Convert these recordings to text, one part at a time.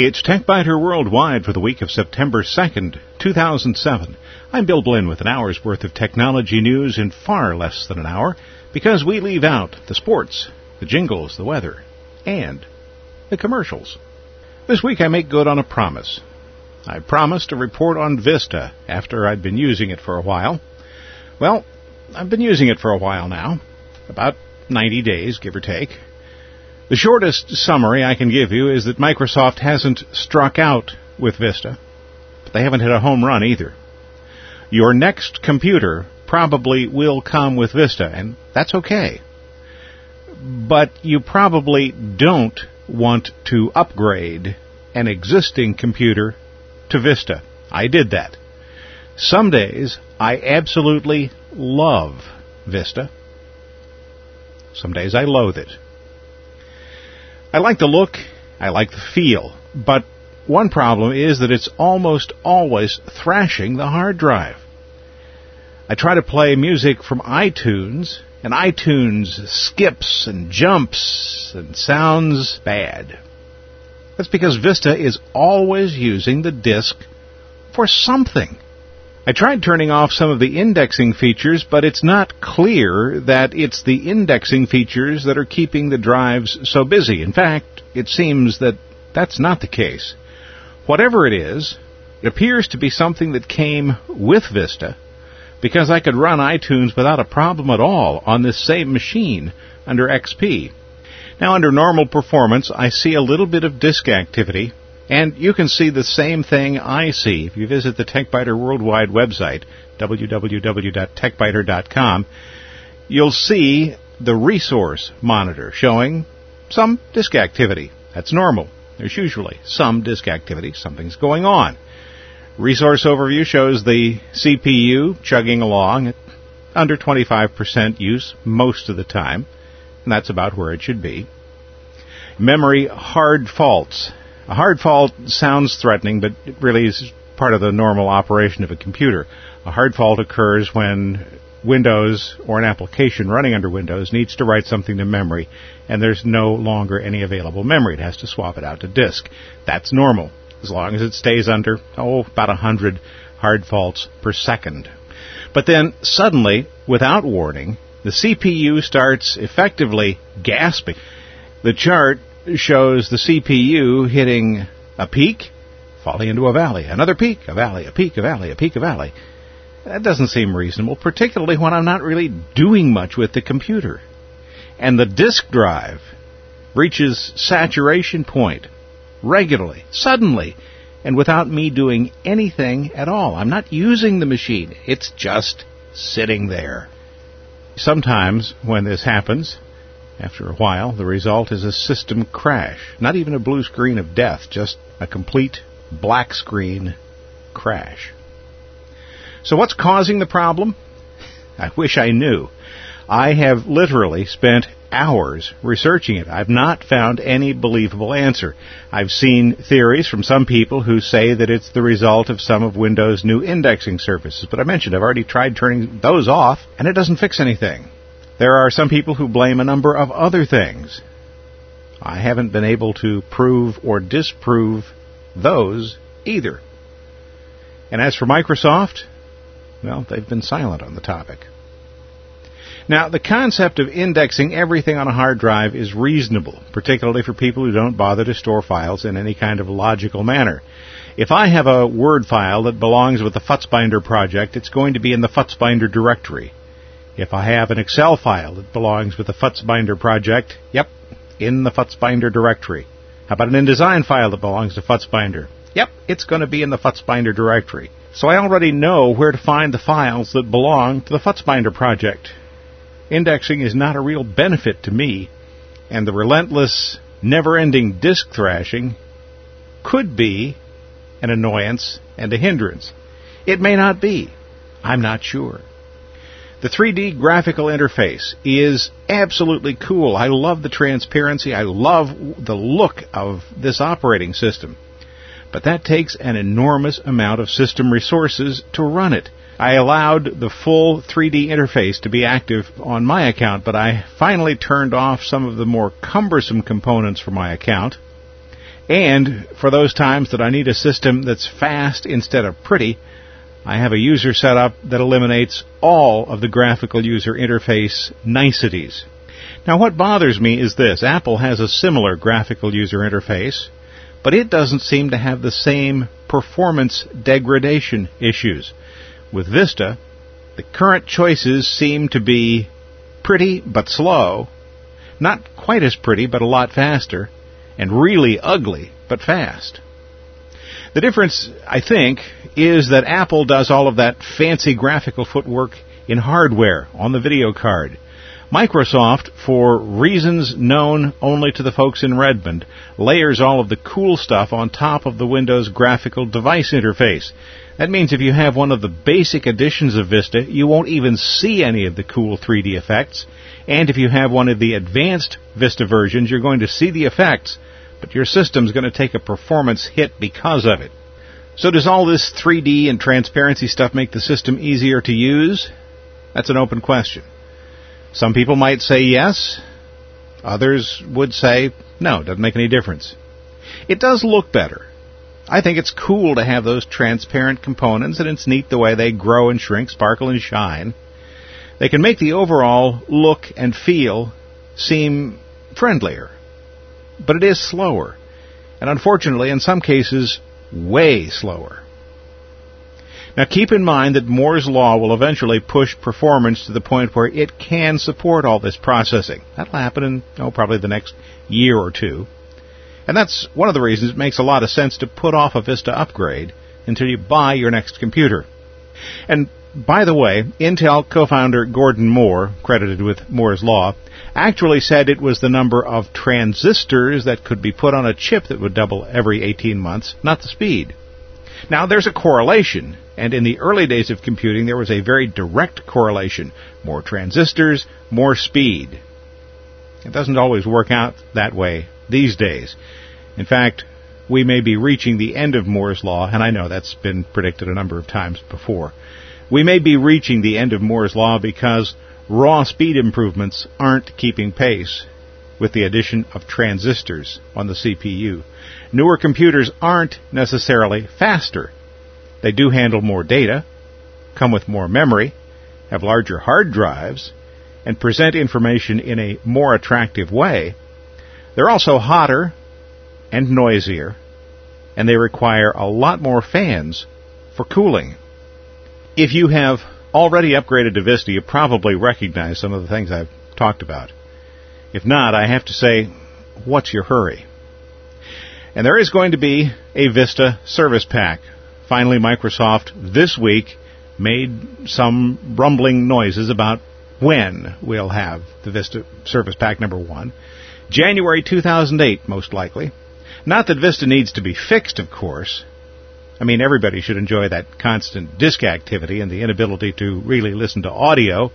It's TechByter Worldwide for the week of September 2nd, 2007. I'm Bill Blinn with an hour's worth of technology news in far less than an hour because we leave out the sports, the jingles, the weather, and the commercials. This week I make good on a promise. I promised to report on Vista after I'd been using it for a while. Well, I've been using it for a while now, about 90 days, give or take. The shortest summary I can give you is that Microsoft hasn't struck out with Vista, but they haven't hit a home run either. Your next computer probably will come with Vista, and that's okay. But you probably don't want to upgrade an existing computer to Vista. I did that. Some days I absolutely love Vista. Some days I loathe it. I like the look, I like the feel, but one problem is that it's almost always thrashing the hard drive. I try to play music from iTunes, and iTunes skips and jumps and sounds bad. That's because Vista is always using the disk for something. I tried turning off some of the indexing features, but it's not clear that it's the indexing features that are keeping the drives so busy. In fact, it seems that that's not the case. Whatever it is, it appears to be something that came with Vista because I could run iTunes without a problem at all on this same machine under XP. Now, under normal performance, I see a little bit of disk activity, and you can see the same thing I see if you visit the TechByter Worldwide website, www.techbyter.com. You'll see the resource monitor showing some disk activity. That's normal. There's usually some disk activity. Something's going on. Resource overview shows the CPU chugging along at under 25% use most of the time, and that's about where it should be. Memory hard faults a hard fault sounds threatening, but it really is part of the normal operation of a computer. A hard fault occurs when Windows or an application running under Windows needs to write something to memory and there's no longer any available memory. It has to swap it out to disk. That's normal as long as it stays under, oh, about 100 hard faults per second. But then suddenly, without warning, the CPU starts effectively gasping. The chart shows the CPU hitting a peak, falling into a valley, another peak, a valley, a peak, a valley, a peak, a valley. That doesn't seem reasonable, particularly when I'm not really doing much with the computer. And the disk drive reaches saturation point regularly, suddenly, and without me doing anything at all. I'm not using the machine. It's just sitting there. Sometimes when this happens, after a while, the result is a system crash. Not even a blue screen of death, just a complete black screen crash. So what's causing the problem? I wish I knew. I have literally spent hours researching it. I've not found any believable answer. I've seen theories from some people who say that it's the result of some of Windows' new indexing services, but I mentioned I've already tried turning those off, and it doesn't fix anything. There are some people who blame a number of other things. I haven't been able to prove or disprove those either. And as for Microsoft, well, they've been silent on the topic. Now, the concept of indexing everything on a hard drive is reasonable, particularly for people who don't bother to store files in any kind of logical manner. If I have a Word file that belongs with the Futzbinder project, it's going to be in the Futzbinder directory. If I have an Excel file that belongs with the Futzbinder project, yep, in the Futzbinder directory. How about an InDesign file that belongs to Futzbinder? Yep, it's going to be in the Futzbinder directory. So I already know where to find the files that belong to the Futzbinder project. Indexing is not a real benefit to me, and the relentless, never-ending disk thrashing could be an annoyance and a hindrance. It may not be. I'm not sure. The 3D graphical interface is absolutely cool. I love the transparency. I love the look of this operating system. But that takes an enormous amount of system resources to run it. I allowed the full 3D interface to be active on my account, but I finally turned off some of the more cumbersome components for my account. And for those times that I need a system that's fast instead of pretty, I have a user setup that eliminates all of the graphical user interface niceties. Now what bothers me is this. Apple has a similar graphical user interface, but it doesn't seem to have the same performance degradation issues. With Vista, the current choices seem to be pretty but slow, not quite as pretty but a lot faster, and really ugly but fast. The difference, I think, is that Apple does all of that fancy graphical footwork in hardware on the video card. Microsoft, for reasons known only to the folks in Redmond, layers all of the cool stuff on top of the Windows graphical device interface. That means if you have one of the basic editions of Vista, you won't even see any of the cool 3D effects. And if you have one of the advanced Vista versions, you're going to see the effects, but your system's going to take a performance hit because of it. So does all this 3D and transparency stuff make the system easier to use? That's an open question. Some people might say yes. Others would say no, doesn't make any difference. It does look better. I think it's cool to have those transparent components, and it's neat the way they grow and shrink, sparkle and shine. They can make the overall look and feel seem friendlier. But it is slower. And unfortunately, in some cases, way slower. Now keep in mind that Moore's Law will eventually push performance to the point where it can support all this processing. That'll happen in, oh, probably the next year or two. And that's one of the reasons it makes a lot of sense to put off a Vista upgrade until you buy your next computer. And by the way, Intel co-founder Gordon Moore, credited with Moore's Law, actually said it was the number of transistors that could be put on a chip that would double every 18 months, not the speed. Now, there's a correlation, and in the early days of computing, there was a very direct correlation. More transistors, more speed. It doesn't always work out that way these days. In fact, we may be reaching the end of Moore's Law, and I know that's been predicted a number of times before. We may be reaching the end of Moore's Law because raw speed improvements aren't keeping pace with the addition of transistors on the CPU. Newer computers aren't necessarily faster. They do handle more data, come with more memory, have larger hard drives, and present information in a more attractive way. They're also hotter and noisier, and they require a lot more fans for cooling. If you have already upgraded to Vista, you probably recognize some of the things I've talked about. If not, I have to say, what's your hurry? And there is going to be a Vista service pack. Finally, Microsoft this week made some rumbling noises about when we'll have the Vista Service Pack number one. January 2008, most likely. Not that Vista needs to be fixed, of course. I mean, everybody should enjoy that constant disk activity and the inability to really listen to audio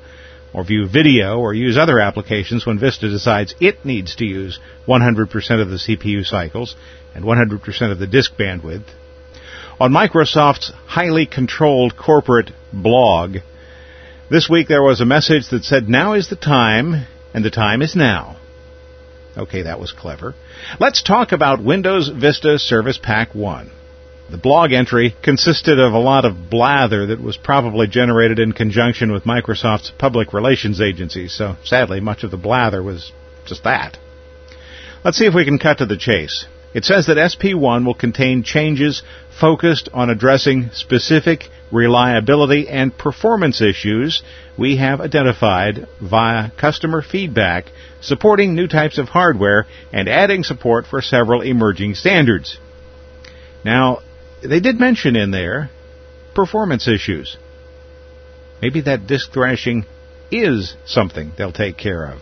or view video or use other applications when Vista decides it needs to use 100% of the CPU cycles and 100% of the disk bandwidth. On Microsoft's highly controlled corporate blog, this week there was a message that said, Now is the time, and the time is now. Okay, that was clever. Let's talk about Windows Vista Service Pack 1. The blog entry consisted of a lot of blather that was probably generated in conjunction with Microsoft's public relations agency, so sadly much of the blather was just that. Let's see if we can cut to the chase. It says that SP1 will contain changes focused on addressing specific reliability and performance issues we have identified via customer feedback, supporting new types of hardware, and adding support for several emerging standards. Now, they did mention in there performance issues. Maybe that disk thrashing is something they'll take care of.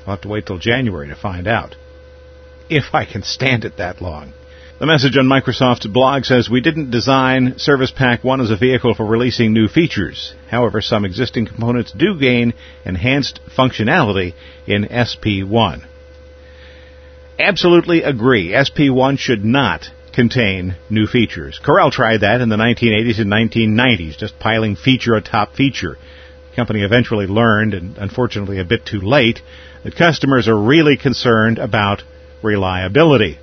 I'll have to wait till January to find out. If I can stand it that long. The message on Microsoft's blog says we didn't design Service Pack 1 as a vehicle for releasing new features. However, some existing components do gain enhanced functionality in SP1. Absolutely agree. SP1 should not contain new features. Corel tried that in the 1980s and 1990s, just piling feature atop feature. The company eventually learned, and unfortunately a bit too late, that customers are really concerned about reliability.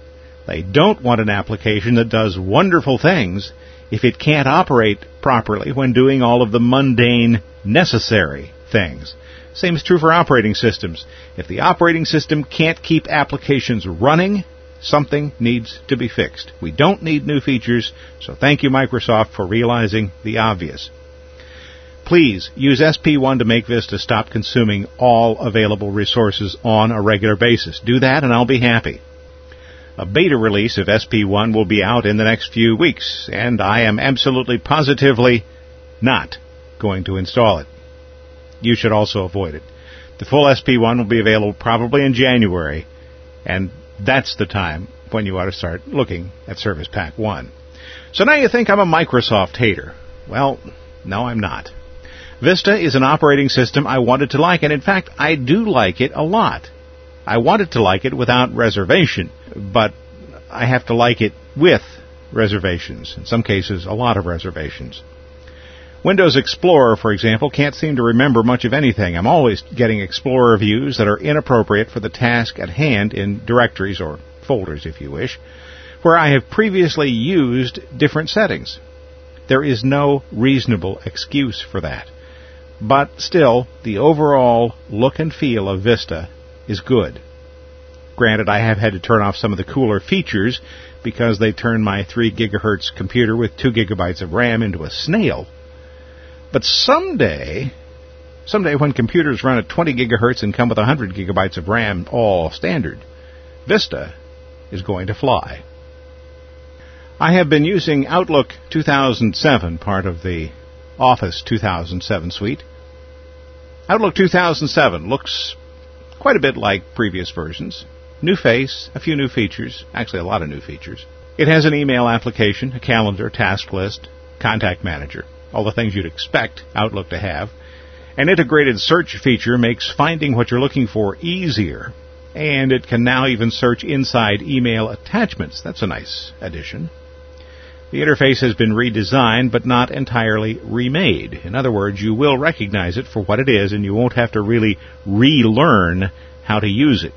They don't want an application that does wonderful things if it can't operate properly when doing all of the mundane, necessary things. Same is true for operating systems. If the operating system can't keep applications running, something needs to be fixed. We don't need new features, so thank you Microsoft for realizing the obvious. Please use SP1 to make Vista stop consuming all available resources on a regular basis. Do that and I'll be happy. A beta release of SP1 will be out in the next few weeks, and I am absolutely positively not going to install it you should also avoid it. The full SP1 will be available probably in January, and that's the time when you ought to start looking at Service Pack 1. So now you think I'm a Microsoft hater. Well, no, I'm not. Vista is an operating system I wanted to like, and in fact, I do like it a lot. I wanted to like it without reservation, but I have to like it with reservations. In some cases, a lot of reservations. Windows Explorer, for example, can't seem to remember much of anything. I'm always getting Explorer views that are inappropriate for the task at hand in directories or folders, if you wish, where I have previously used different settings. There is no reasonable excuse for that. But still, the overall look and feel of Vista is good. Granted, I have had to turn off some of the cooler features because they turn my 3 gigahertz computer with 2 gigabytes of RAM into a snail but someday, someday when computers run at 20 gigahertz and come with 100 gigabytes of RAM, all standard, Vista is going to fly. I have been using Outlook 2007, part of the Office 2007 suite. Outlook 2007 looks quite a bit like previous versions. New face, a few new features, actually a lot of new features. It has an email application, a calendar, task list, contact manager all the things you'd expect Outlook to have. An integrated search feature makes finding what you're looking for easier, and it can now even search inside email attachments. That's a nice addition. The interface has been redesigned, but not entirely remade. In other words, you will recognize it for what it is, and you won't have to really relearn how to use it.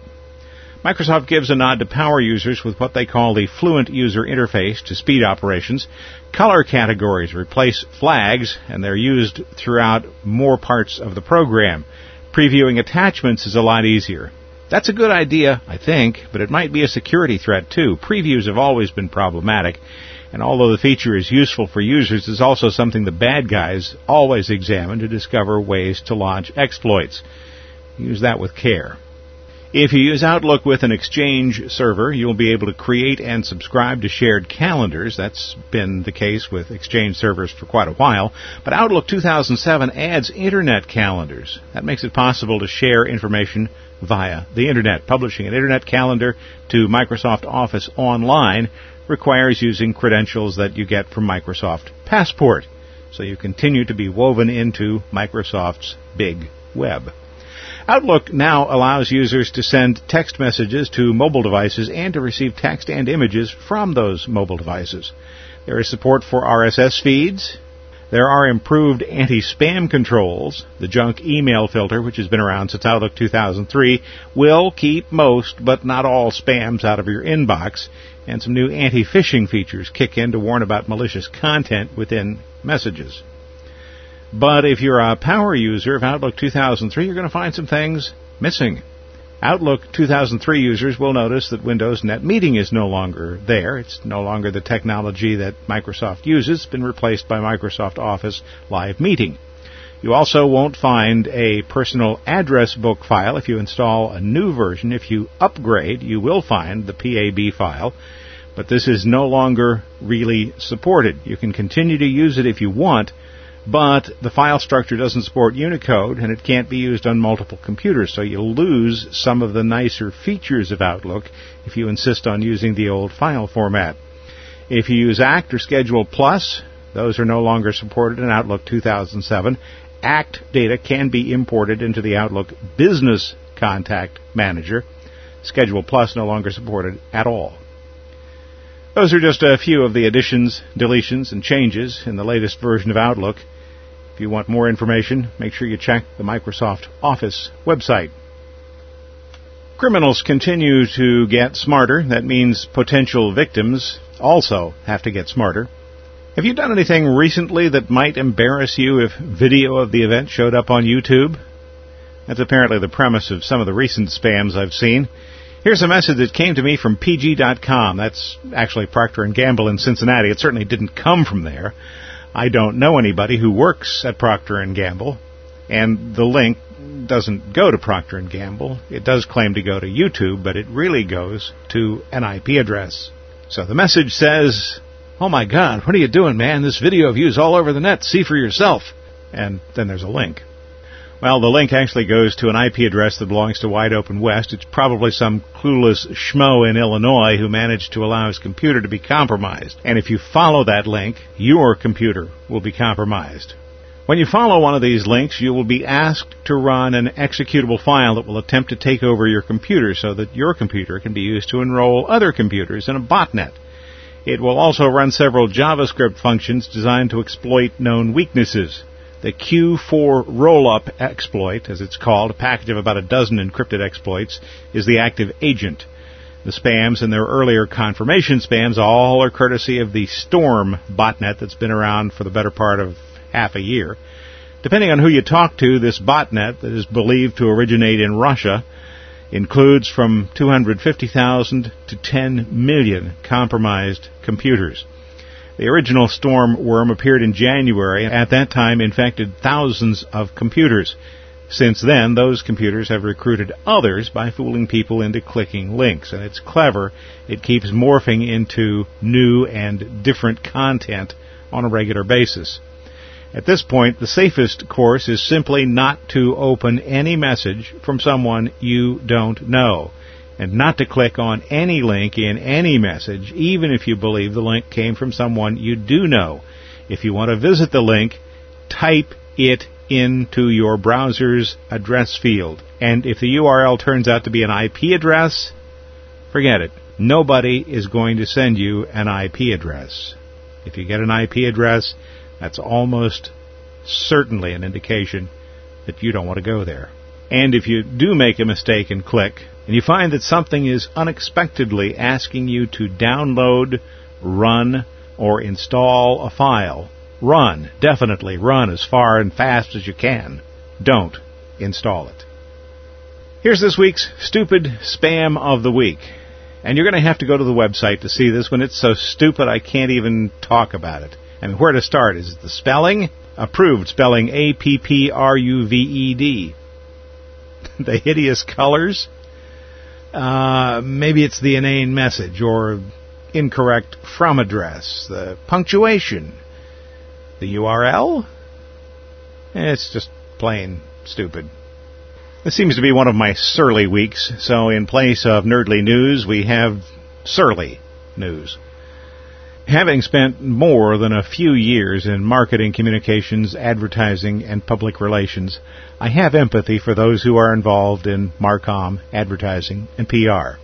Microsoft gives a nod to power users with what they call the Fluent User Interface to speed operations. Color categories replace flags, and they're used throughout more parts of the program. Previewing attachments is a lot easier. That's a good idea, I think, but it might be a security threat too. Previews have always been problematic, and although the feature is useful for users, it's also something the bad guys always examine to discover ways to launch exploits. Use that with care. If you use Outlook with an Exchange server, you'll be able to create and subscribe to shared calendars. That's been the case with Exchange servers for quite a while. But Outlook 2007 adds Internet calendars. That makes it possible to share information via the Internet. Publishing an Internet calendar to Microsoft Office Online requires using credentials that you get from Microsoft Passport. So you continue to be woven into Microsoft's big web. Outlook now allows users to send text messages to mobile devices and to receive text and images from those mobile devices. There is support for RSS feeds. There are improved anti-spam controls. The junk email filter, which has been around since Outlook 2003, will keep most, but not all, spams out of your inbox. And some new anti-phishing features kick in to warn about malicious content within messages. But if you're a power user of Outlook 2003, you're going to find some things missing. Outlook 2003 users will notice that Windows Net Meeting is no longer there. It's no longer the technology that Microsoft uses. It's been replaced by Microsoft Office Live Meeting. You also won't find a personal address book file if you install a new version. If you upgrade, you will find the PAB file, but this is no longer really supported. You can continue to use it if you want, but the file structure doesn't support Unicode and it can't be used on multiple computers, so you'll lose some of the nicer features of Outlook if you insist on using the old file format. If you use ACT or Schedule Plus, those are no longer supported in Outlook 2007. ACT data can be imported into the Outlook Business Contact Manager. Schedule Plus no longer supported at all. Those are just a few of the additions, deletions, and changes in the latest version of Outlook. If you want more information, make sure you check the Microsoft Office website. Criminals continue to get smarter. That means potential victims also have to get smarter. Have you done anything recently that might embarrass you if video of the event showed up on YouTube? That's apparently the premise of some of the recent spams I've seen. Here's a message that came to me from PG.com. That's actually Procter & Gamble in Cincinnati. It certainly didn't come from there. I don't know anybody who works at Procter & Gamble, and the link doesn't go to Procter & Gamble. It does claim to go to YouTube, but it really goes to an IP address. So the message says, Oh my God, what are you doing, man? This video of is all over the net. See for yourself. And then there's a link. Well, the link actually goes to an IP address that belongs to Wide Open West. It's probably some clueless schmo in Illinois who managed to allow his computer to be compromised. And if you follow that link, your computer will be compromised. When you follow one of these links, you will be asked to run an executable file that will attempt to take over your computer so that your computer can be used to enroll other computers in a botnet. It will also run several JavaScript functions designed to exploit known weaknesses. The Q4 rollup exploit, as it's called, a package of about a dozen encrypted exploits, is the active agent. The spams and their earlier confirmation spams all are courtesy of the Storm botnet that's been around for the better part of half a year. Depending on who you talk to, this botnet that is believed to originate in Russia includes from 250,000 to 10 million compromised computers. The original storm worm appeared in January and at that time infected thousands of computers. Since then, those computers have recruited others by fooling people into clicking links. And it's clever. It keeps morphing into new and different content on a regular basis. At this point, the safest course is simply not to open any message from someone you don't know, and not to click on any link in any message, even if you believe the link came from someone you do know. If you want to visit the link, type it into your browser's address field. And if the URL turns out to be an IP address, forget it. Nobody is going to send you an IP address. If you get an IP address, that's almost certainly an indication that you don't want to go there. And if you do make a mistake and click, and you find that something is unexpectedly asking you to download, run, or install a file, run, definitely run as far and fast as you can. Don't install it. Here's this week's stupid spam of the week. And you're going to have to go to the website to see this one. It's so stupid I can't even talk about it. I mean, where to start? Is it the spelling? Approved spelling A P P R U V E D. the hideous colors? Uh, maybe it's the inane message or incorrect from address. The punctuation. The URL? It's just plain stupid. This seems to be one of my surly weeks, so in place of nerdly news, we have surly news. Having spent more than a few years in marketing, communications, advertising, and public relations, I have empathy for those who are involved in Marcom, advertising, and PR.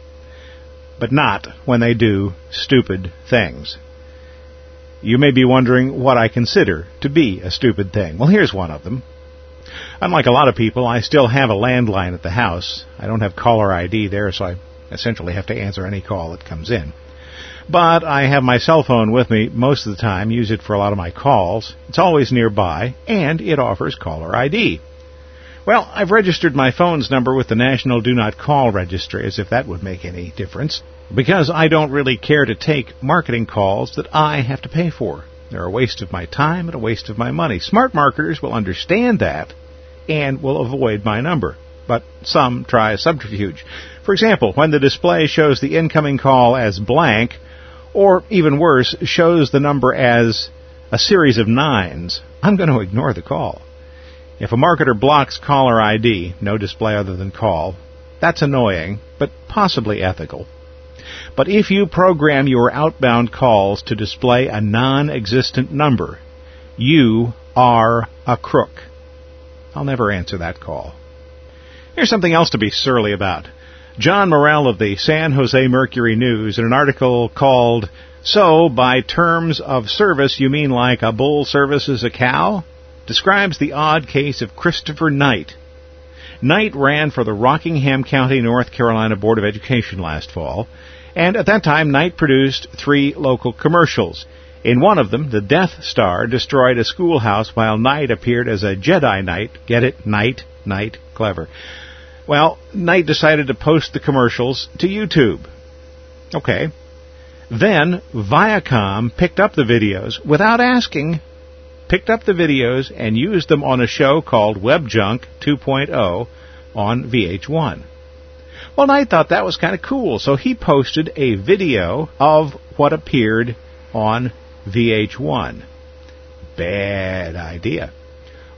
But not when they do stupid things. You may be wondering what I consider to be a stupid thing. Well, here's one of them. Unlike a lot of people, I still have a landline at the house. I don't have caller ID there, so I essentially have to answer any call that comes in. But I have my cell phone with me most of the time, use it for a lot of my calls. It's always nearby, and it offers caller ID. Well, I've registered my phone's number with the National Do Not Call Registry, as if that would make any difference, because I don't really care to take marketing calls that I have to pay for. They're a waste of my time and a waste of my money. Smart marketers will understand that and will avoid my number. But some try subterfuge. For example, when the display shows the incoming call as blank, or even worse, shows the number as a series of nines, I'm going to ignore the call. If a marketer blocks caller ID, no display other than call, that's annoying, but possibly ethical. But if you program your outbound calls to display a non existent number, you are a crook. I'll never answer that call. Here's something else to be surly about. John Morell of the San Jose Mercury News, in an article called So, by terms of service, you mean like a bull services a cow? describes the odd case of Christopher Knight. Knight ran for the Rockingham County, North Carolina Board of Education last fall, and at that time Knight produced three local commercials. In one of them, the Death Star destroyed a schoolhouse while Knight appeared as a Jedi Knight. Get it? Knight, Knight, clever. Well, Knight decided to post the commercials to YouTube. Okay. Then Viacom picked up the videos without asking, picked up the videos and used them on a show called Web Junk 2.0 on VH1. Well, Knight thought that was kind of cool, so he posted a video of what appeared on VH1. Bad idea.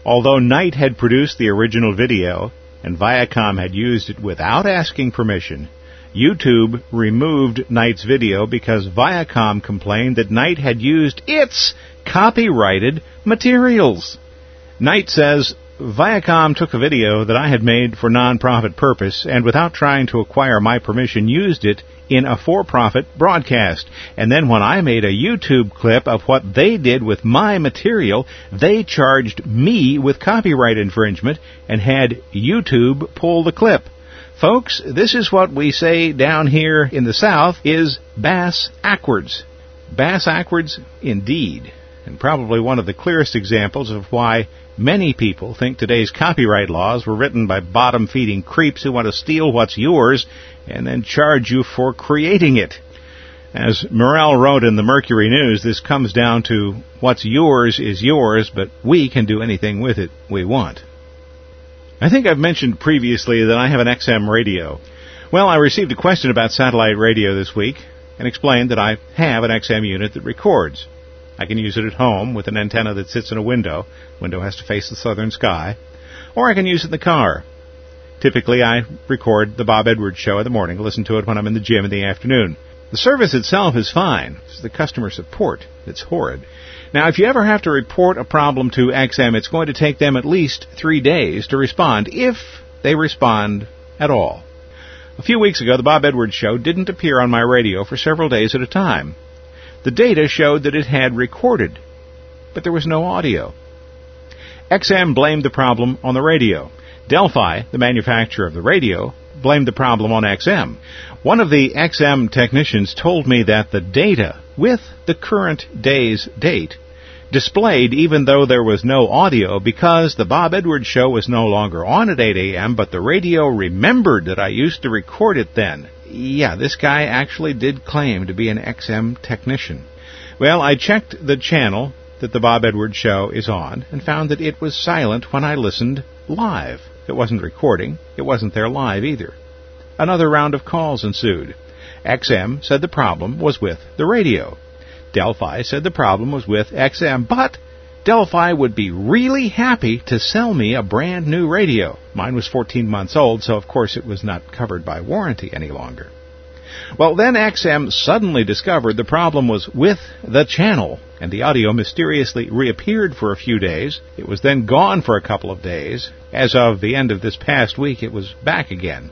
Although Knight had produced the original video and Viacom had used it without asking permission, YouTube removed Knight's video because Viacom complained that Knight had used its copyrighted materials. Knight says Viacom took a video that I had made for non-profit purpose and without trying to acquire my permission used it in a for-profit broadcast. And then when I made a YouTube clip of what they did with my material, they charged me with copyright infringement and had YouTube pull the clip. Folks, this is what we say down here in the South is bass ackwards. Bass ackwards indeed. And probably one of the clearest examples of why many people think today's copyright laws were written by bottom feeding creeps who want to steal what's yours and then charge you for creating it. As Morrell wrote in the Mercury News, this comes down to what's yours is yours, but we can do anything with it we want. I think I've mentioned previously that I have an XM radio. Well, I received a question about satellite radio this week and explained that I have an XM unit that records. I can use it at home with an antenna that sits in a window. Window has to face the southern sky. Or I can use it in the car. Typically, I record the Bob Edwards show in the morning, listen to it when I'm in the gym in the afternoon. The service itself is fine. It's the customer support that's horrid. Now, if you ever have to report a problem to XM, it's going to take them at least three days to respond, if they respond at all. A few weeks ago, the Bob Edwards Show didn't appear on my radio for several days at a time. The data showed that it had recorded, but there was no audio. XM blamed the problem on the radio. Delphi, the manufacturer of the radio, blamed the problem on XM. One of the XM technicians told me that the data with the current day's date displayed even though there was no audio because the Bob Edwards show was no longer on at 8 a.m., but the radio remembered that I used to record it then. Yeah, this guy actually did claim to be an XM technician. Well, I checked the channel that the Bob Edwards show is on and found that it was silent when I listened live. It wasn't recording. It wasn't there live either. Another round of calls ensued. XM said the problem was with the radio. Delphi said the problem was with XM, but Delphi would be really happy to sell me a brand new radio. Mine was 14 months old, so of course it was not covered by warranty any longer. Well, then XM suddenly discovered the problem was with the channel, and the audio mysteriously reappeared for a few days. It was then gone for a couple of days. As of the end of this past week, it was back again.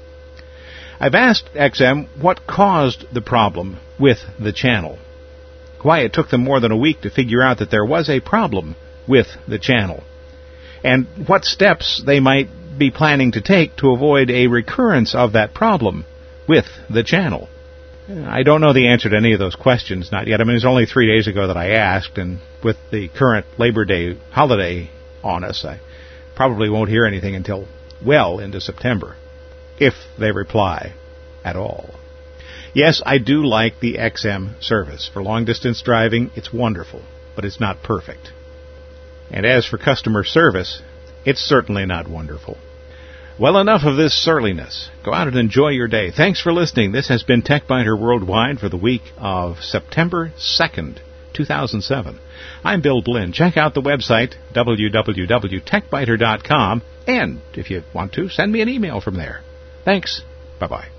I've asked XM what caused the problem with the channel. Why it took them more than a week to figure out that there was a problem with the channel. And what steps they might be planning to take to avoid a recurrence of that problem with the channel. I don't know the answer to any of those questions, not yet. I mean, it was only three days ago that I asked, and with the current Labor Day holiday on us, I probably won't hear anything until well into September, if they reply at all. Yes, I do like the XM service. For long distance driving, it's wonderful, but it's not perfect. And as for customer service, it's certainly not wonderful. Well, enough of this surliness. Go out and enjoy your day. Thanks for listening. This has been TechByter Worldwide for the week of September 2nd, 2007. I'm Bill Blinn. Check out the website, www.techbyter.com, and if you want to, send me an email from there. Thanks. Bye bye.